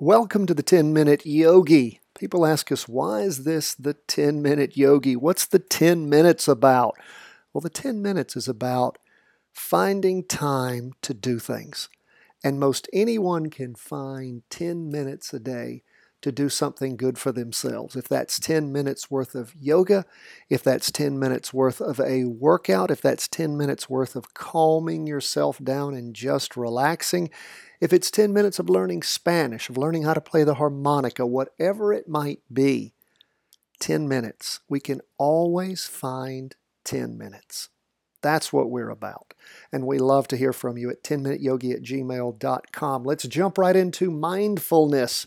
Welcome to the 10 Minute Yogi. People ask us, why is this the 10 Minute Yogi? What's the 10 minutes about? Well, the 10 minutes is about finding time to do things. And most anyone can find 10 minutes a day to do something good for themselves. If that's 10 minutes worth of yoga, if that's 10 minutes worth of a workout, if that's 10 minutes worth of calming yourself down and just relaxing, if it's 10 minutes of learning Spanish, of learning how to play the harmonica, whatever it might be, 10 minutes. We can always find 10 minutes. That's what we're about. And we love to hear from you at 10minuteyogi at gmail.com. Let's jump right into mindfulness.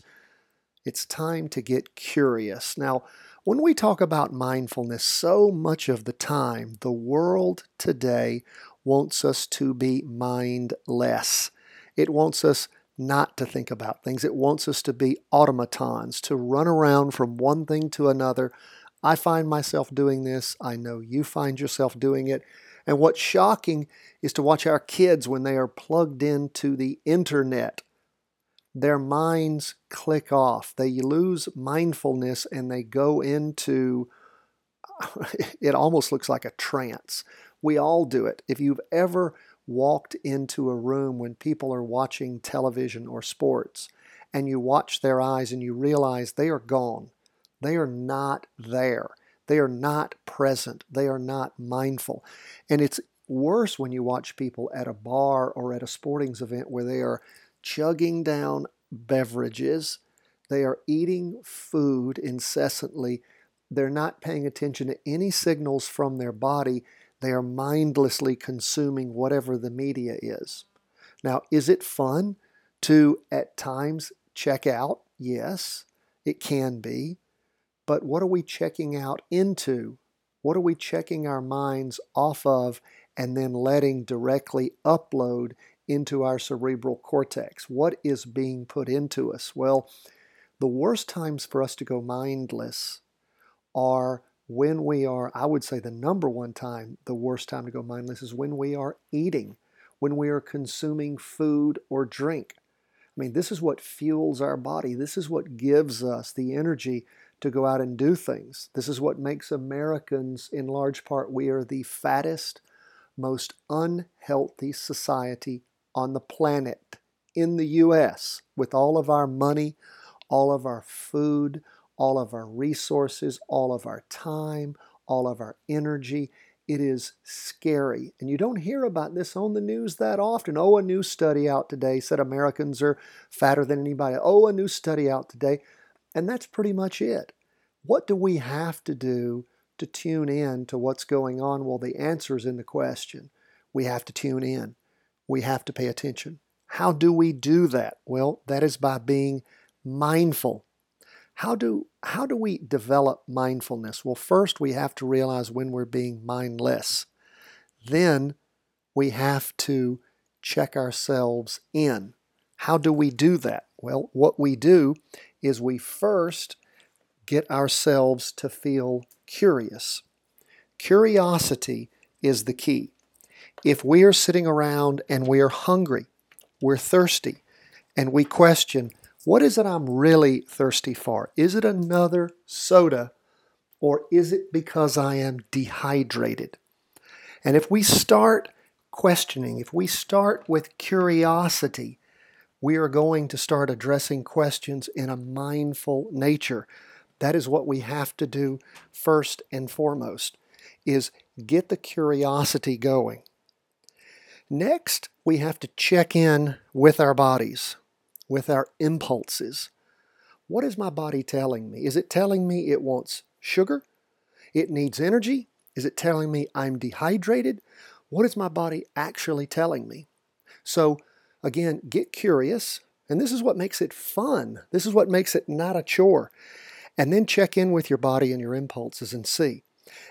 It's time to get curious. Now, when we talk about mindfulness, so much of the time, the world today wants us to be mindless. It wants us not to think about things. It wants us to be automatons, to run around from one thing to another. I find myself doing this. I know you find yourself doing it. And what's shocking is to watch our kids when they are plugged into the internet. Their minds click off. They lose mindfulness and they go into it almost looks like a trance. We all do it. If you've ever walked into a room when people are watching television or sports and you watch their eyes and you realize they are gone. They are not there. They are not present. They are not mindful. And it's worse when you watch people at a bar or at a sportings event where they are chugging down beverages, they are eating food incessantly. They're not paying attention to any signals from their body they are mindlessly consuming whatever the media is. Now, is it fun to at times check out? Yes, it can be. But what are we checking out into? What are we checking our minds off of and then letting directly upload into our cerebral cortex? What is being put into us? Well, the worst times for us to go mindless are when we are, I would say the number one time, the worst time to go mindless is when we are eating, when we are consuming food or drink. I mean, this is what fuels our body. This is what gives us the energy to go out and do things. This is what makes Americans, in large part, we are the fattest, most unhealthy society on the planet in the U.S. with all of our money, all of our food, all of our resources, all of our time, all of our energy. It is scary. And you don't hear about this on the news that often. Oh, a new study out today said Americans are fatter than anybody. Oh, a new study out today. And that's pretty much it. What do we have to do to tune in to what's going on? Well, the answer is in the question. We have to tune in. We have to pay attention. How do we do that? Well, that is by being mindful how do, how do we develop mindfulness? Well, first we have to realize when we're being mindless. Then we have to check ourselves in. How do we do that? Well, what we do is we first get ourselves to feel curious. Curiosity is the key. If we are sitting around and we are hungry, we're thirsty, and we question, what is it I'm really thirsty for? Is it another soda or is it because I am dehydrated? And if we start questioning, if we start with curiosity, we are going to start addressing questions in a mindful nature. That is what we have to do first and foremost is get the curiosity going. Next, we have to check in with our bodies with our impulses. What is my body telling me? Is it telling me it wants sugar? It needs energy? Is it telling me I'm dehydrated? What is my body actually telling me? So, again, get curious. And this is what makes it fun. This is what makes it not a chore. And then check in with your body and your impulses and see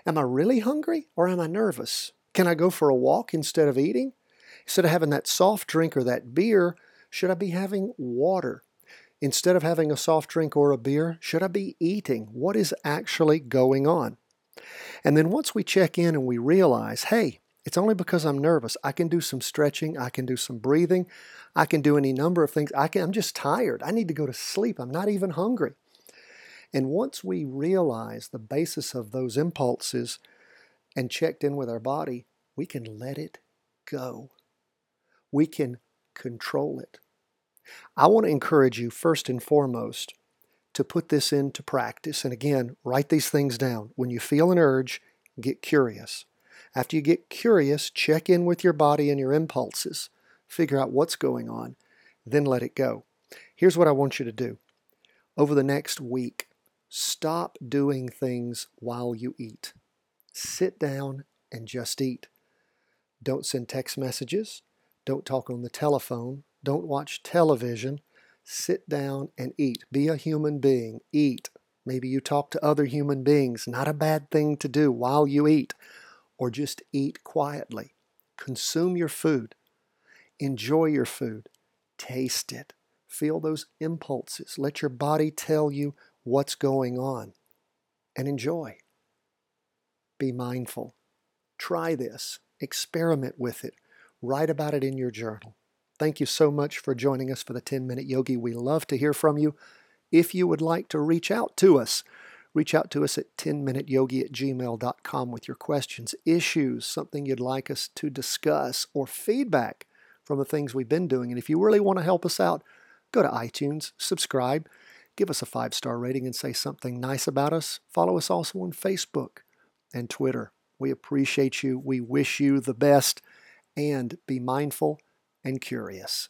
Am I really hungry or am I nervous? Can I go for a walk instead of eating? Instead of having that soft drink or that beer, should I be having water? Instead of having a soft drink or a beer, should I be eating? What is actually going on? And then once we check in and we realize, hey, It's only because I'm nervous. I can do some stretching, I can do some breathing, I can do any number of things. I can, I'm just tired. I need to go to sleep. I'm not even hungry. And once we realize the basis of those impulses and checked in with our body, we can let it go. We can control it. I want to encourage you, first and foremost, to put this into practice. And again, write these things down. When you feel an urge, get curious. After you get curious, check in with your body and your impulses. Figure out what's going on, then let it go. Here's what I want you to do. Over the next week, stop doing things while you eat. Sit down and just eat. Don't send text messages. Don't talk on the telephone. Don't watch television. Sit down and eat. Be a human being. Eat. Maybe you talk to other human beings. Not a bad thing to do while you eat or just eat quietly. Consume your food. Enjoy your food. Taste it. Feel those impulses. Let your body tell you what's going on and enjoy. Be mindful. Try this. Experiment with it. Write about it in your journal. Thank you so much for joining us for the 10 Minute Yogi. We love to hear from you. If you would like to reach out to us, Reach out to us at 10minuteyogi at gmail.com with your questions, issues, something you'd like us to discuss, or feedback from the things we've been doing. And if you really want to help us out, go to iTunes, subscribe, give us a five star rating, and say something nice about us. Follow us also on Facebook and Twitter. We appreciate you. We wish you the best and be mindful and curious.